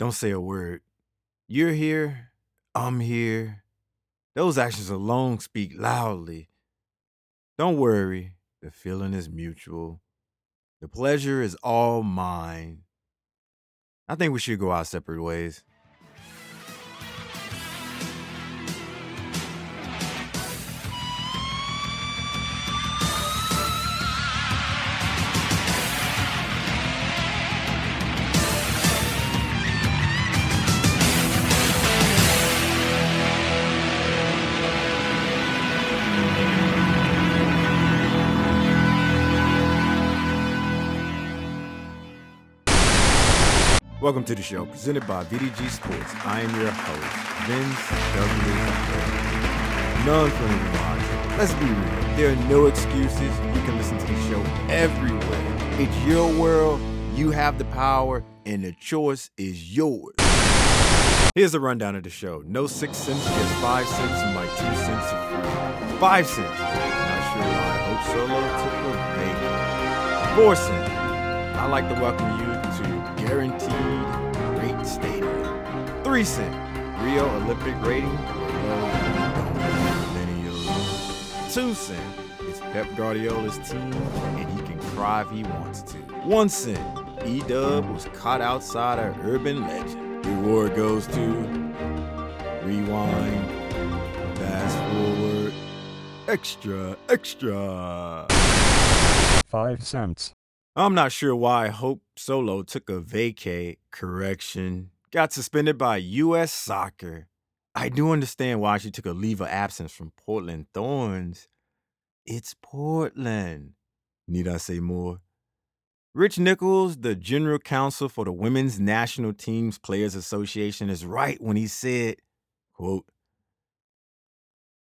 Don't say a word. You're here. I'm here. Those actions alone speak loudly. Don't worry. The feeling is mutual. The pleasure is all mine. I think we should go our separate ways. Welcome to the show, presented by VDG Sports. I am your host, Vince W. None for anyone. Let's be real. There are no excuses. You can listen to the show everywhere. It's your world. You have the power, and the choice is yours. Here's a rundown of the show. No six cents, just five cents, and my two cents are free. Five cents. Not sure why I Hope Solo took a bacon. Four cents. I'd like to welcome you Guaranteed Rate Stadium. Three cent. Rio Olympic rating. Two cent. It's Pep Guardiola's team, and he can cry if he wants to. One cent. E Dub was caught outside a Herban Legend. The award goes to Rewind. Fast forward. Extra, extra. Five cents. I'm not sure why Hope Solo took a vacay correction, got suspended by U.S. Soccer. I do understand why she took a leave of absence from Portland Thorns. It's Portland. Need I say more? Rich Nichols, the general counsel for the Women's National Teams Players Association, is right when he said, quote,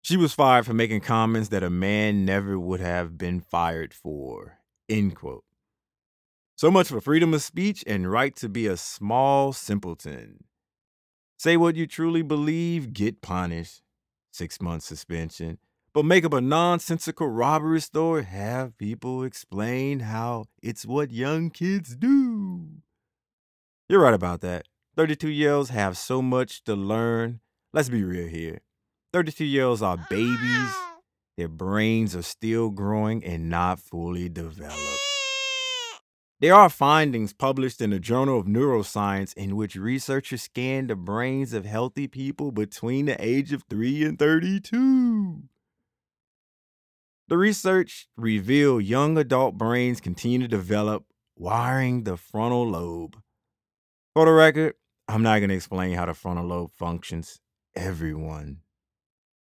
she was fired for making comments that a man never would have been fired for, end quote. So much for freedom of speech and right to be a small simpleton. Say what you truly believe, get punished. Six months suspension. But make up a nonsensical robbery story, have people explain how it's what young kids do. You're right about that. 32 year olds have so much to learn. Let's be real here. 32 year olds are babies, their brains are still growing and not fully developed. There are findings published in the Journal of Neuroscience in which researchers scanned the brains of healthy people between the age of 3 and 32. The research revealed young adult brains continue to develop, wiring the frontal lobe. For the record, I'm not going to explain how the frontal lobe functions. Everyone,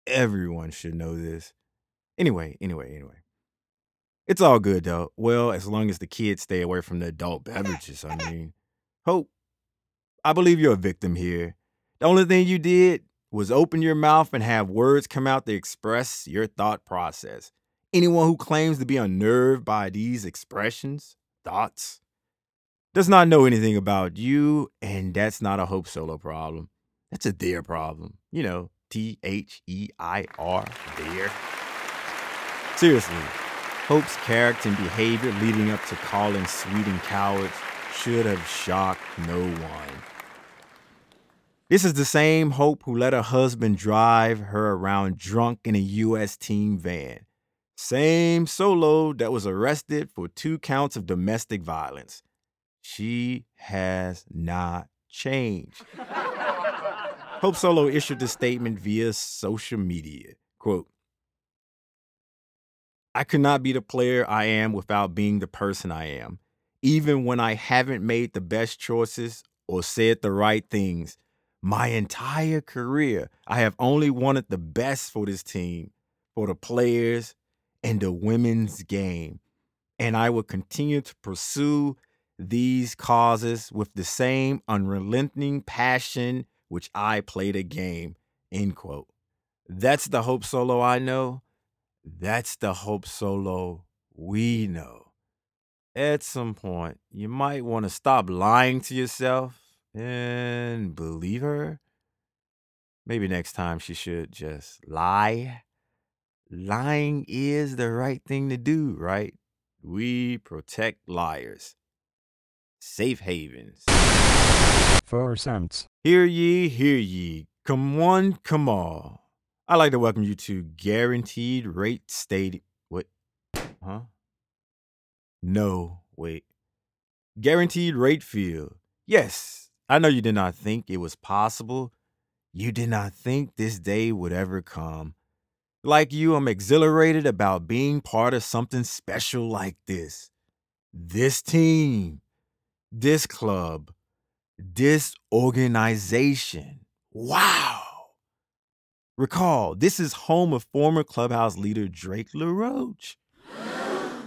everyone should know this. Anyway, anyway, anyway. It's all good though. Well, as long as the kids stay away from the adult beverages, I mean. Hope, I believe you're a victim here. The only thing you did was open your mouth and have words come out to express your thought process. Anyone who claims to be unnerved by these expressions, thoughts, does not know anything about you, and that's not a Hope Solo problem. That's a their problem. You know, T H E I R, their. Seriously, Hope's character and behavior leading up to calling Sweden cowards should have shocked no one. This is the same Hope who let her husband drive her around drunk in a U.S. team van. Same Solo that was arrested for two counts of domestic violence. She has not changed. Hope Solo issued the statement via social media. Quote, I could not be the player I am without being the person I am. Even when I haven't made the best choices or said the right things, my entire career, I have only wanted the best for this team, for the players, and the women's game. And I will continue to pursue these causes with the same unrelenting passion which I play the game. End quote. That's the Hope Solo I know. That's the Hope Solo we know. At some point, you might want to stop lying to yourself and believe her. Maybe next time she should just lie. Lying is the right thing to do, right? We protect liars. safe havens. 4 cents. Hear ye, hear ye. Come one, come all. I'd like to welcome you to Guaranteed Rate Stadium. What? Huh? No, wait. Guaranteed Rate Field. Yes, I know you did not think it was possible. You did not think this day would ever come. Like you, I'm exhilarated about being part of something special like this. This team, this club, this organization. Wow. Recall, this is home of former clubhouse leader Drake LaRoche,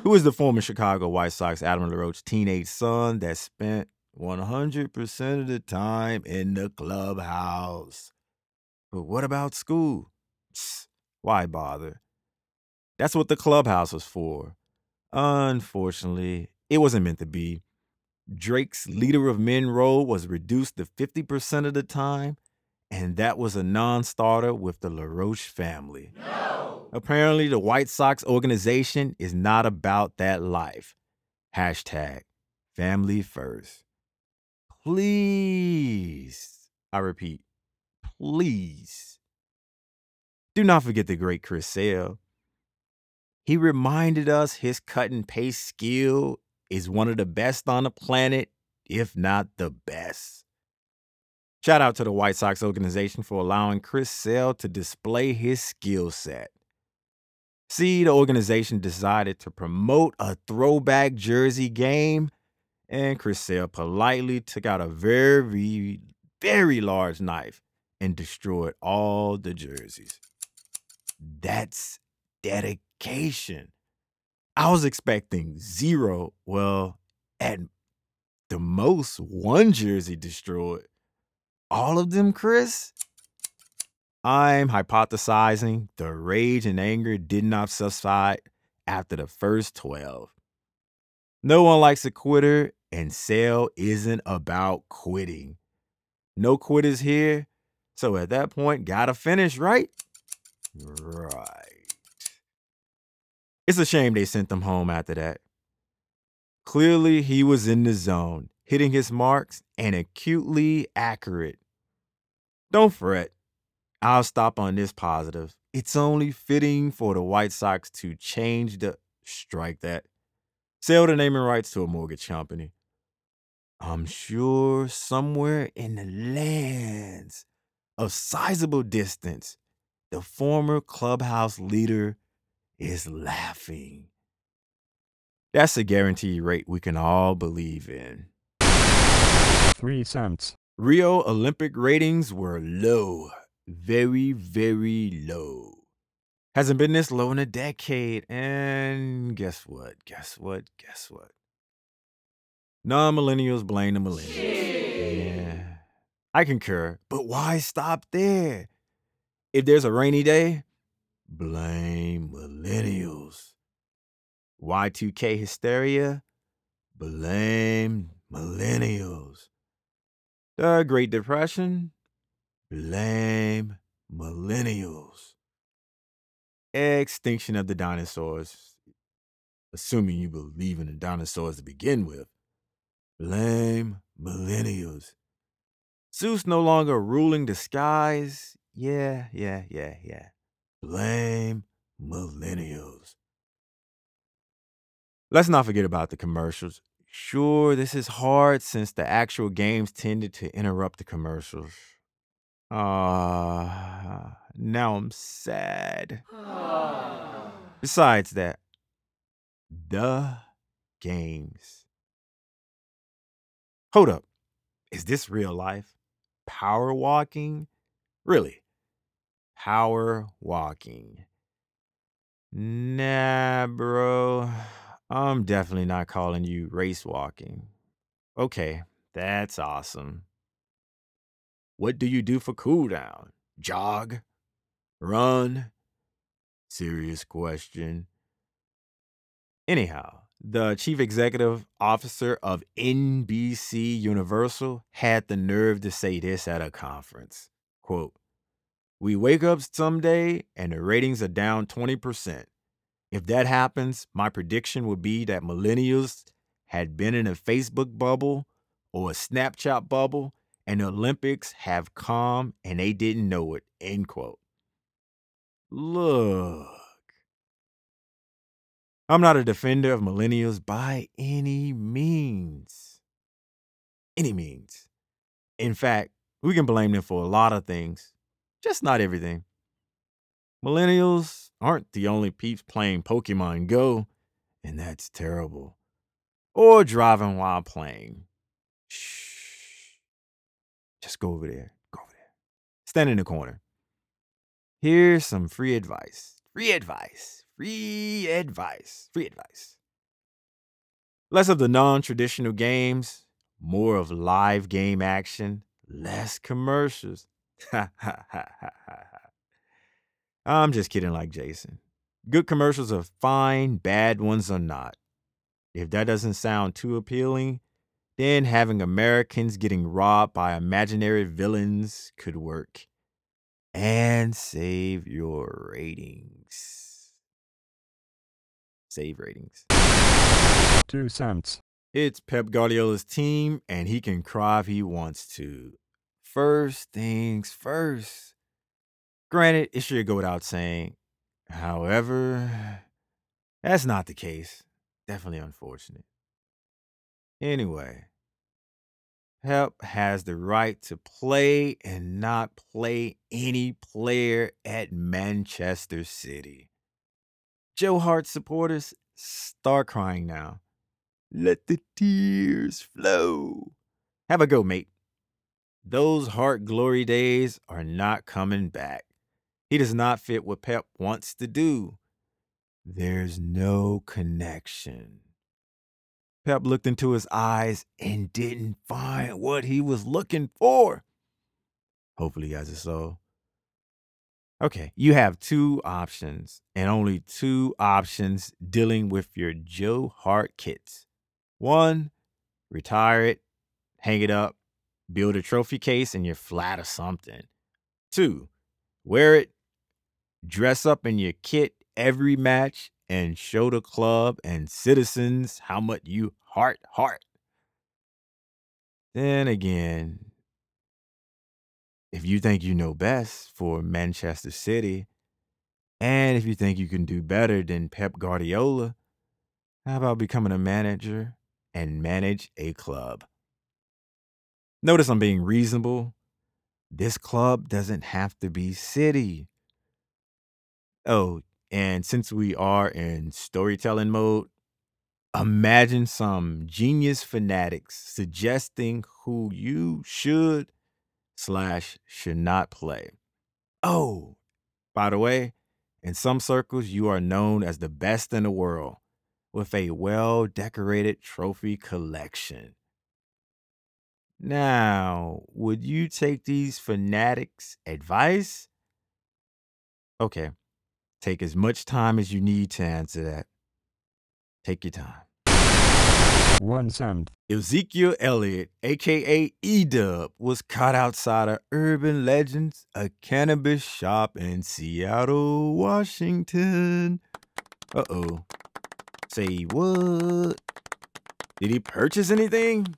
who is the former Chicago White Sox Adam LaRoche teenage son that spent 100% of the time in the clubhouse. But what about school? Psst, why bother? That's what the clubhouse was for. Unfortunately, it wasn't meant to be. Drake's leader of men role was reduced to 50% of the time, and that was a non starter with the LaRoche family. No! Apparently, the White Sox organization is not about that life. Hashtag family first. Please, I repeat, please do not forget the great Chris Sale. He reminded us his cut and paste skill is one of the best on the planet, if not the best. Shout out to the White Sox organization for allowing Chris Sale to display his skill set. See, the organization decided to promote a throwback jersey game, and Chris Sale politely took out a very, very large knife and destroyed all the jerseys. That's dedication. I was expecting zero. Well, at the most, one jersey destroyed. All of them, Chris? I'm hypothesizing the rage and anger did not subside after the first 12. No one likes a quitter, and Sale isn't about quitting. No quitters here, so at that point, gotta finish, right? Right. It's a shame they sent them home after that. Clearly, he was in the zone, hitting his marks and acutely accurate. Don't fret. I'll stop on this positive. It's only fitting for the White Sox to change the strike that. Sell the naming rights to a mortgage company. I'm sure somewhere in the lands of sizable distance, the former clubhouse leader is laughing. That's a guaranteed rate we can all believe in. 3 cents. Rio Olympic ratings were low, very, very low. Hasn't been this low in a decade. And guess what? Guess what? Guess what? Non millennials blame the millennials. Yeah. I concur. But why stop there? If there's a rainy day, blame millennials. Y2K hysteria, blame millennials. The Great Depression, blame millennials. Extinction of the dinosaurs, assuming you believe in the dinosaurs to begin with, blame millennials. Zeus no longer ruling the skies, yeah, yeah, yeah, yeah. Blame millennials. Let's not forget about the commercials. Sure, this is hard since the actual games tended to interrupt the commercials. Ah, now I'm sad. Besides that, the games. Hold up. Is this real life? Power walking? Really? Power walking. Nah, bro. I'm definitely not calling you race walking. Okay, that's awesome. What do you do for cool down? Jog? Run? Serious question. Anyhow, the chief executive officer of NBC Universal had the nerve to say this at a conference. Quote, we wake up someday and the ratings are down 20%. If that happens, my prediction would be that millennials had been in a Facebook bubble or a Snapchat bubble, and the Olympics have come and they didn't know it. End quote. Look. I'm not a defender of millennials by any means. Any means. In fact, we can blame them for a lot of things, just not everything. Millennials aren't the only peeps playing Pokemon Go, and that's terrible. Or driving while playing. Shh. Just go over there. Go over there. Stand in the corner. Here's some free advice. Free advice. Free advice. Free advice. Less of the non traditional games, more of live game action, less commercials. Ha ha ha ha ha. I'm just kidding, like Jason. Good commercials are fine, bad ones are not. If that doesn't sound too appealing, then having Americans getting robbed by imaginary villains could work and save your ratings. Save ratings. Two cents. It's Pep Guardiola's team, and he can cry if he wants to. First things first. Granted, it should go without saying. However, that's not the case. Definitely unfortunate. Anyway, Pep has the right to play and not play any player at Manchester City. Joe Hart supporters, start crying now. Let the tears flow. Have a go, mate. Those Hart glory days are not coming back. He does not fit what Pep wants to do. There's no connection. Pep looked into his eyes and didn't find what he was looking for. Hopefully, he has a soul. Okay, you have two options and only two options dealing with your Joe Hart kits. One, retire it, hang it up, build a trophy case in your flat or something. Two, wear it, dress up in your kit every match, and show the club and citizens how much you heart heart. Then again, if you think you know best for Manchester City, and if you think you can do better than Pep Guardiola, how about becoming a manager and manage a club? Notice I'm being reasonable. This club doesn't have to be City. Oh, and since we are in storytelling mode, imagine some genius fanatics suggesting who you should slash should not play. Oh, by the way, in some circles, you are known as the best in the world with a well decorated trophy collection. Now, would you take these fanatics' advice? Okay, take as much time as you need to answer that. Take your time. One cent. Ezekiel Elliott, aka Edub, was caught outside of Herban Legends, a cannabis shop in Seattle, Washington. Uh oh. Say what? Did he purchase anything?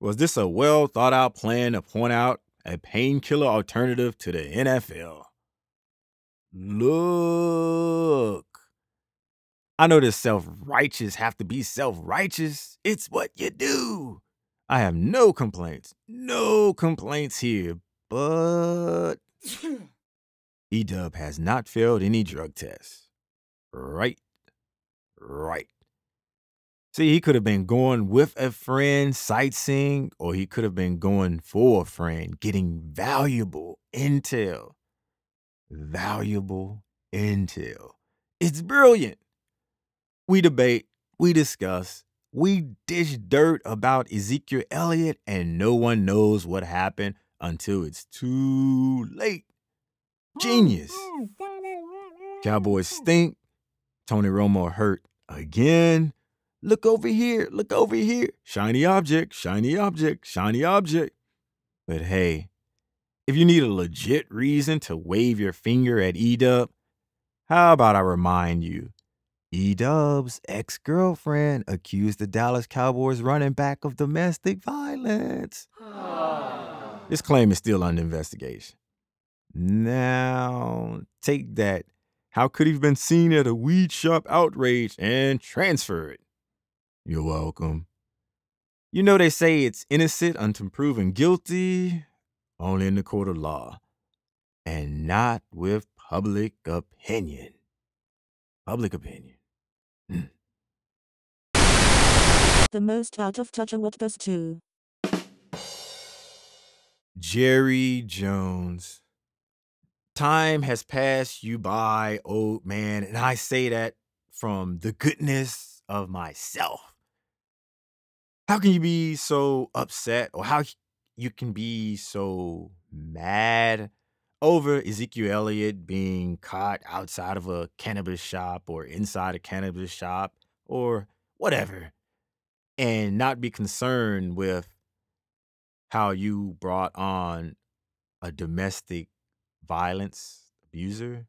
Was this a well thought out plan to point out a painkiller alternative to the NFL? Look. I know the self righteous have to be self righteous. It's what you do. I have no complaints. No complaints here. But Edub has not failed any drug tests. Right. Right. See, he could have been going with a friend sightseeing, or he could have been going for a friend getting valuable intel. Valuable intel. It's brilliant. We debate, we discuss, we dish dirt about Ezekiel Elliott, and no one knows what happened until it's too late. Genius. Cowboys stink. Tony Romo hurt again. Look over here. Look over here. Shiny object, shiny object, shiny object. But hey, if you need a legit reason to wave your finger at Edub, how about I remind you E Dub's ex girlfriend accused the Dallas Cowboys running back of domestic violence. This claim is still under investigation. Now, take that. How could he have been seen at a weed shop outrage and transfer it? You're welcome. You know, they say it's innocent until proven guilty, only in the court of law, and not with public opinion. Public opinion. Mm. The most out of touch award goes to Jerry Jones. Time has passed you by, old man, and I say that from the goodness of myself. How can you be so upset, or how you can be so mad over Ezekiel Elliott being caught outside of a cannabis shop or inside a cannabis shop or whatever, and not be concerned with how you brought on a domestic violence abuser?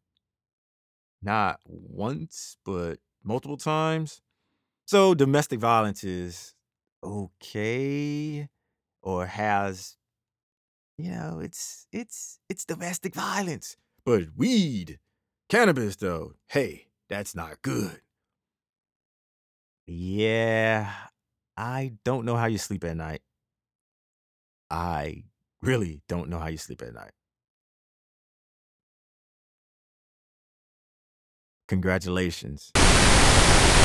Not once, but multiple times. So domestic violence is okay or has you know, it's it's it's domestic violence. But weed, cannabis though, hey, that's not good. Yeah, I don't know how you sleep at night. I really don't know how you sleep at night. Congratulations.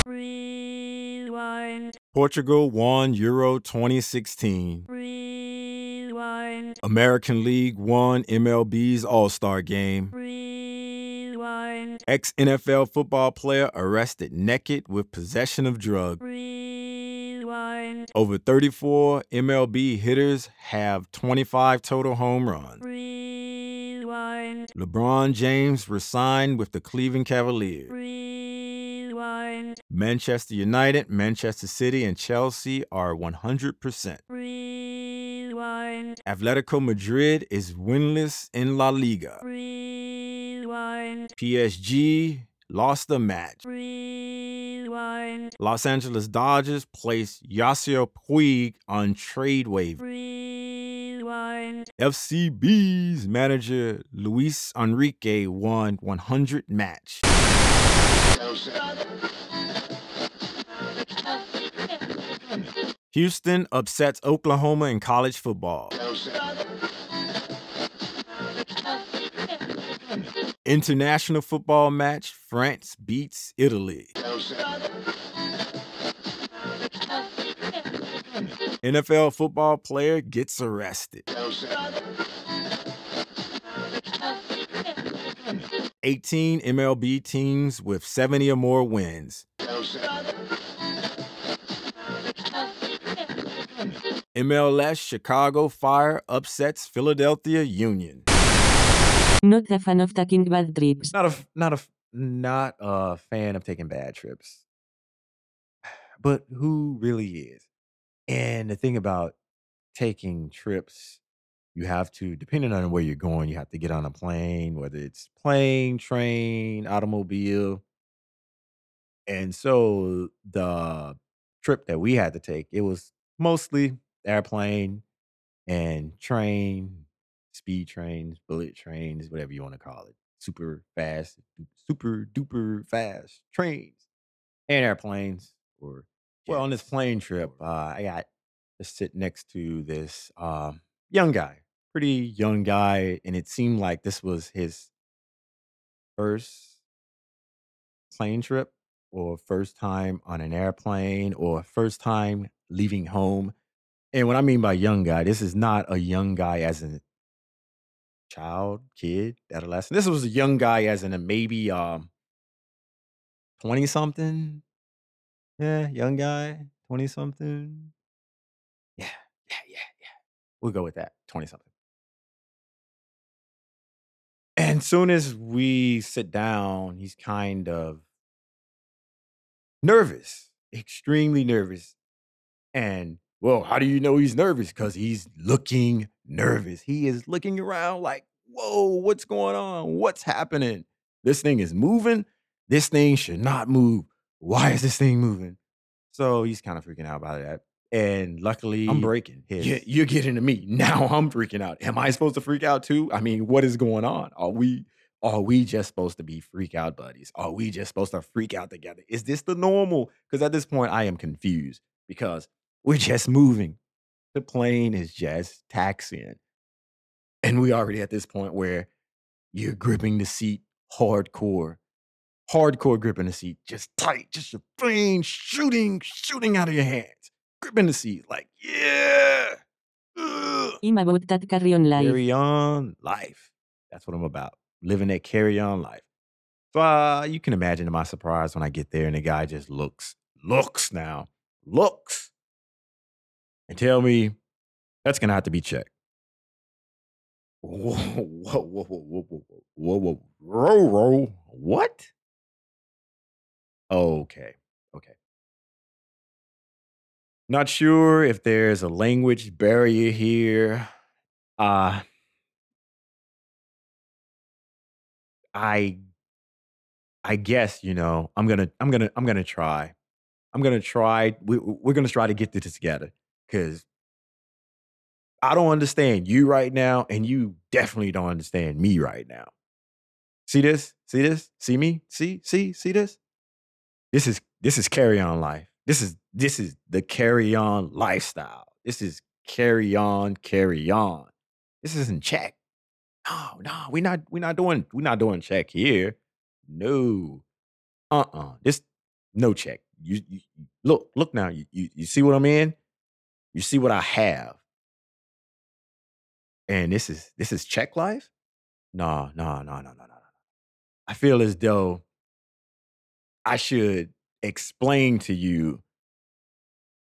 Rewind. Portugal won Euro 2016. Rewind. American League won MLB's All Star game. Rewind. Ex NFL football player arrested naked with possession of drug. Rewind. Over 34 MLB hitters have 25 total home runs. Rewind. LeBron James resigned with the Cleveland Cavaliers. Rewind. Manchester United, Manchester City, and Chelsea are 100%. Rewind. Atletico Madrid is winless in La Liga. Rewind. PSG lost the match. Rewind. Los Angeles Dodgers placed Yasiel Puig on trade waiver. Rewind. FCB's manager Luis Enrique won 100 match. Houston upsets Oklahoma in college football. International football match France beats Italy. NFL football player gets arrested. 18 MLB teams with 70 or more wins. MLS Chicago Fire upsets Philadelphia Union. Not a fan of taking bad trips. Not a not a not a fan of taking bad trips. But who really is? And the thing about taking trips, you have to, depending on where you're going, you have to get on a plane, whether it's plane, train, automobile. And so the trip that we had to take, it was mostly airplane and train, speed trains, bullet trains, whatever you want to call it. Super fast, super duper fast trains and airplanes. Or well, on this plane trip, uh, I got to sit next to this um, young guy, pretty young guy, and it seemed like this was his first plane trip or first time on an airplane or first time leaving home. And what I mean by young guy, this is not a young guy as a child, kid, adolescent. This was a young guy as in a maybe um 20 something. Yeah, young guy, 20 something. Yeah, yeah, yeah, yeah. We'll go with that. 20 something. And soon as we sit down, he's kind of nervous, extremely nervous. And well, how do you know he's nervous? Because he's looking nervous. He is looking around like, whoa, what's going on? What's happening? This thing is moving. This thing should not move. Why is this thing moving? So he's kind of freaking out about that. And luckily, I'm breaking his. You're getting to me. Now I'm freaking out. Am I supposed to freak out too? I mean, what is going on? Are we are we just supposed to be freak out buddies? Are we just supposed to freak out together? Is this the normal? Because at this point, I am confused because we're just moving. The plane is just taxiing. And we already at this point where you're gripping the seat hardcore. Hardcore gripping the seat, just tight, just your brain shooting, shooting out of your hands. Gripping the seat, like, yeah. ugh. I'm about that carry on life. Carry on life. That's what I'm about. Living that carry on life. So uh, you can imagine my surprise when I get there and the guy just looks, looks now, looks, and tell me that's gonna have to be checked. Whoa, whoa, whoa, whoa, whoa, whoa, whoa, whoa, whoa, whoa, what? Okay, okay. Not sure if there's a language barrier here. Uh I I guess, you know, I'm gonna I'm gonna I'm gonna try. I'm gonna try. We we're gonna try to get this together because I don't understand you right now, and you definitely don't understand me right now. See this? See this? See me? See? See? See this? This is this is carry on life. This is this is the carry on lifestyle. This is carry on, carry on. This isn't check. No, no, we're not we're not doing we're not doing check here. No. Uh-uh. This no check. You, you look, look now. You, you you see what I'm in? You see what I have. And this is this is check life? No, no, no, no, no, no, no. I feel as though I should explain to you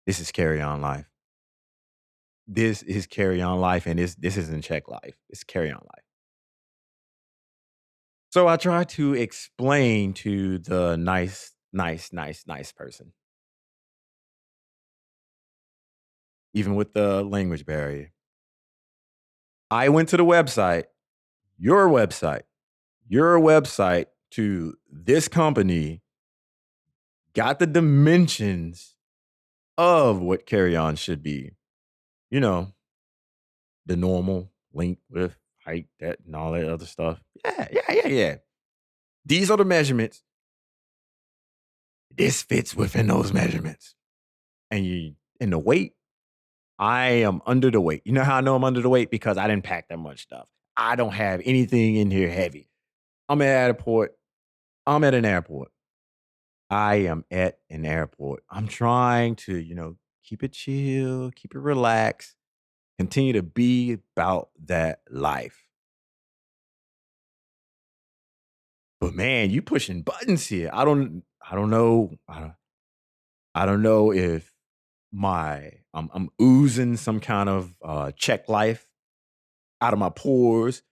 this is carry on life. This is carry on life, and this this isn't check life. It's carry on life. So I try to explain to the nice, nice, nice, nice person, even with the language barrier. I went to the website, your website, your website to this company, got the dimensions of what carry on should be. You know, the normal length, width, height, that, and all that other stuff. Yeah, yeah, yeah, yeah. These are the measurements. This fits within those measurements. And you in the weight, I am under the weight. You know how I know I'm under the weight? Because I didn't pack that much stuff. I don't have anything in here heavy. I'm at an airport. I'm at an airport. I am at an airport. I'm trying to, you know, keep it chill, keep it relaxed, continue to be about that life. But man, you pushing buttons here. I don't I don't know. I don't, I don't know if my I'm I'm oozing some kind of uh check life out of my pores.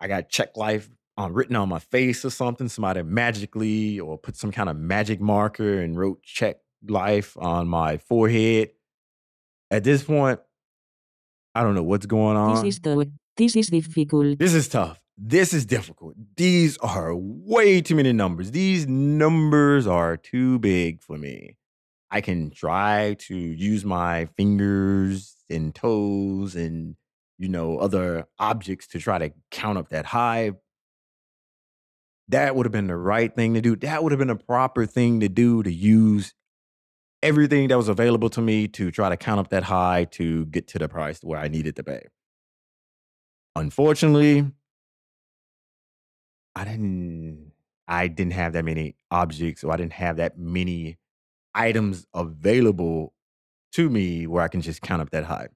I got check life um, written on my face or something. Somebody magically or put some kind of magic marker and wrote check life on my forehead. At this point, I don't know what's going on. This is tough. This is difficult. This is tough. This is difficult. These are way too many numbers. These numbers are too big for me. I can try to use my fingers and toes and you know other objects to try to count up that high. That would have been the right thing to do. That would have been the proper thing to do to use everything that was available to me to try to count up that high to get to the price where I needed to pay. Unfortunately, I didn't I didn't have that many objects or I didn't have that many items available to me where I can just count up that high.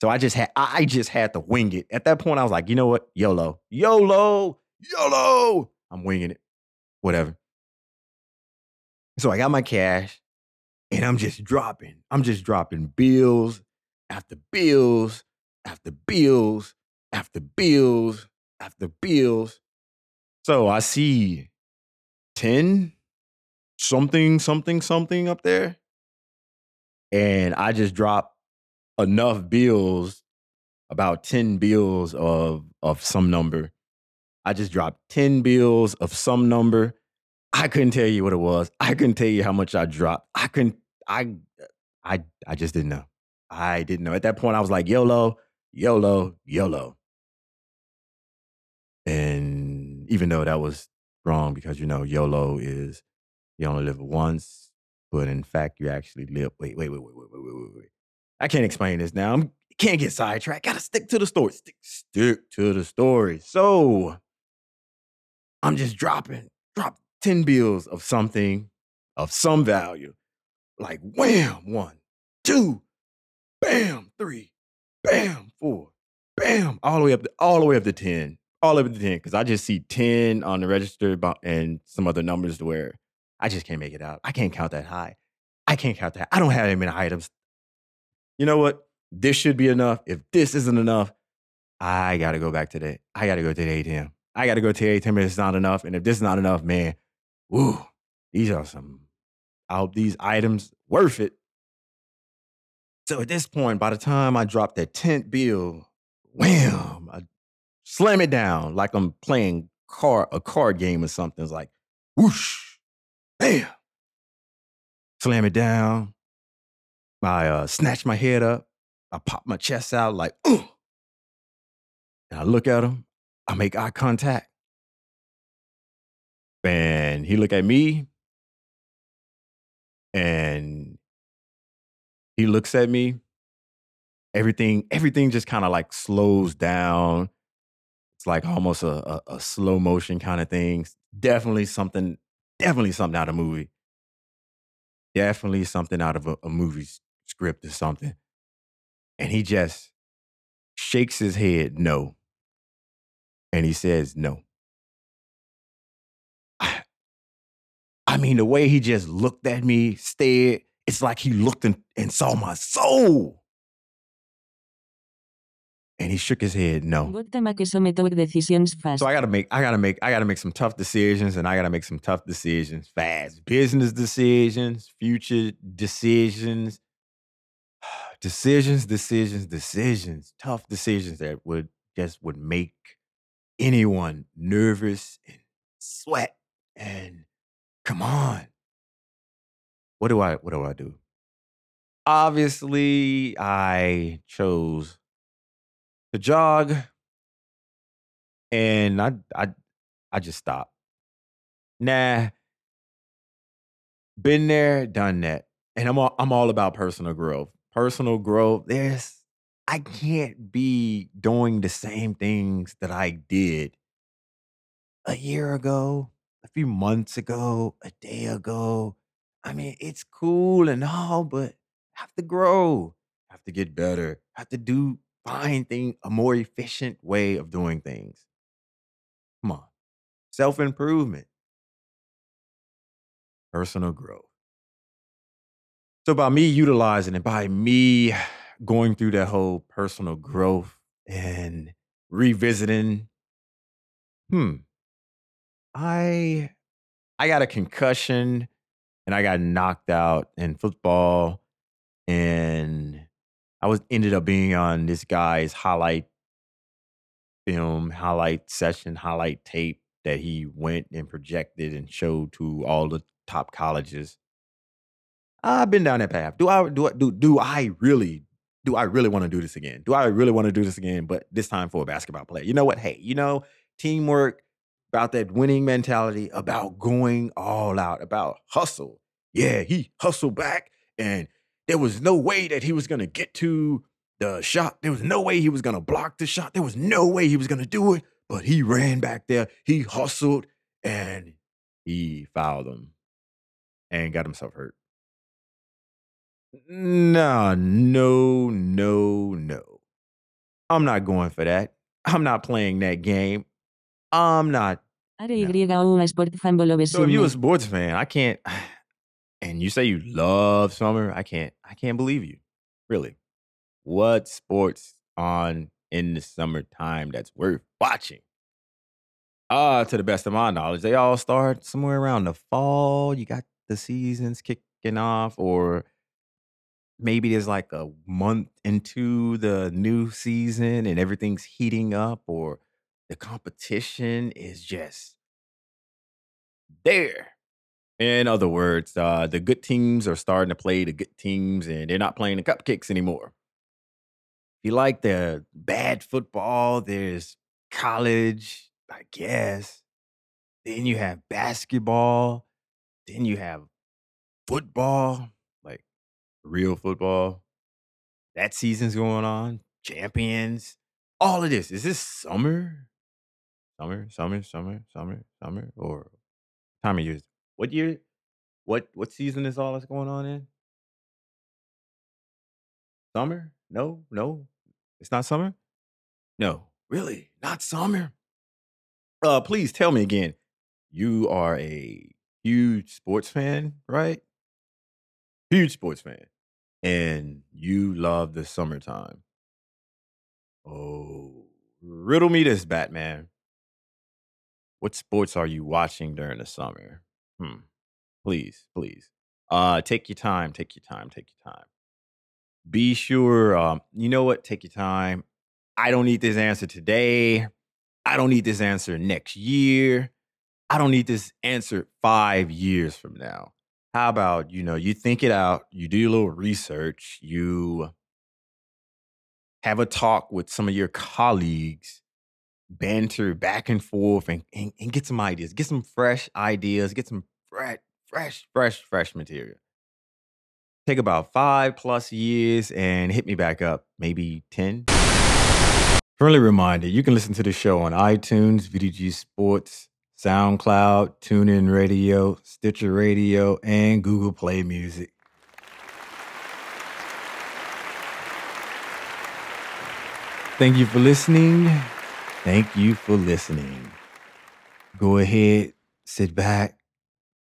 So I just had I just had to wing it. At that point, I was like, you know what? YOLO. YOLO. YOLO. I'm winging it. Whatever. So I got my cash and I'm just dropping. I'm just dropping bills after bills after bills after bills after bills. So I see 10 something, something, something up there. And I just drop enough bills, about 10 bills of of some number. I just dropped 10 bills of some number. I couldn't tell you what it was. I couldn't tell you how much I dropped. I couldn't, I, I, I just didn't know. I didn't know. At that point, I was like, YOLO, YOLO, YOLO. And even though that was wrong because, you know, YOLO is you only live once, but in fact, you actually live. Wait, wait, wait, wait, wait, wait, wait, wait. wait. I can't explain this now. I can't get sidetracked. Gotta stick to the story. Stick, stick to the story. So, I'm just dropping, drop 10 bills of something of some value. Like wham, one, two, bam, three, bam, four, bam, all the way up to all the way up to 10. All the up to 10. Because I just see 10 on the register and some other numbers to where I just can't make it out. I can't count that high. I can't count that. I don't have that many items. You know what? This should be enough. If this isn't enough, I gotta go back to. I gotta go to the ATM. I gotta go to the ATM if it's not enough. And if this is not enough, man, woo, these are some. I hope these items worth it. So at this point, by the time I drop that 10th bill, wham, I slam it down like I'm playing car a card game or something. It's like whoosh, bam, slam it down. I uh, snatch my head up. I pop my chest out like, Ugh. and I look at him. I make eye contact, and he look at me, and he looks at me. Everything, everything just kind of like slows down. It's like almost a, a, a slow motion kind of thing. Definitely something, definitely something out of movie. Definitely something out of a, a movie script or something. And he just shakes his head no. And he says no. I, I mean, the way he just looked at me, stared, it's like he looked and, and saw my soul. And he shook his head no. Got tema que someter decisions fast. So I gotta make I gotta make I gotta make some tough decisions and I gotta make some tough decisions fast. Business decisions, future decisions, decisions, decisions, decisions, tough decisions that would just would make anyone nervous and sweat and come on. What do I what do I do? Obviously, I chose to jog and I I I just stopped. Nah, been there, done that. And I'm all, I'm all about personal growth. Personal growth, there's I can't be doing the same things that I did a year ago, a few months ago, a day ago. I mean, it's cool and all, but I have to grow, I have to get better, I have to do find thing a more efficient way of doing things. Come on. Self-improvement, personal growth. So by me utilizing it, by me going through that whole personal growth and revisiting, hmm, I I got a concussion and I got knocked out in football and I was ended up being on this guy's highlight film, highlight session, highlight tape that he went and projected and showed to all the top colleges. I've been down that path. Do I do I do do I really do I really want to do this again? Do I really want to do this again? But this time for a basketball player. You know what? Hey, you know, teamwork, about that winning mentality, about going all out, about hustle. Yeah, he hustled back, and there was no way that he was gonna get to the shot. There was no way he was gonna block the shot. There was no way he was gonna do it. But he ran back there, he hustled, and he fouled him and got himself hurt. No, no, no, no. I'm not going for that. I'm not playing that game. I'm not. Are No. y o un sport fan So if you a sports fan, I can't. And you say you love summer, I can't. I can't believe you. Really, what sports on in the summertime that's worth watching? Uh, to the best of my knowledge, they all start somewhere around the fall. You got the seasons kicking off, or maybe there's like a month into the new season and everything's heating up, or the competition is just there. In other words, uh, the good teams are starting to play the good teams and they're not playing the cupcakes anymore. If you like the bad football, there's college, I guess. Then you have basketball. Then you have football, real football. That season's going on. Champions. All of this. Is this summer? Summer, summer, summer, summer, summer, or time of year? What year? What what season is all this going on in? Summer? No, no. It's not summer? No. Really? Not summer? Uh please tell me again. You are a huge sports fan, right? Huge sports fan. And you love the summertime. Oh, riddle me this, Batman. What sports are you watching during the summer? Hmm. Please, please. Uh take your time, take your time, take your time. Be sure, um, you know what? Take your time. I don't need this answer today. I don't need this answer next year. I don't need this answer five years from now. How about, you know, you think it out, you do a little research, you have a talk with some of your colleagues, banter back and forth, and, and, and get some ideas, get some fresh ideas, get some fresh, fresh, fresh, fresh material. Take about five plus years and hit me back up, maybe 10. Friendly reminder you can listen to the show on iTunes, VDG Sports, SoundCloud, TuneIn Radio, Stitcher Radio, and Google Play Music. Thank you for listening. Thank you for listening. Go ahead, sit back,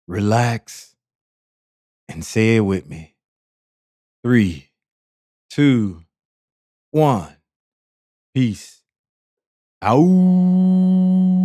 relax, and say it with me. Three, two, one. Peace. Out.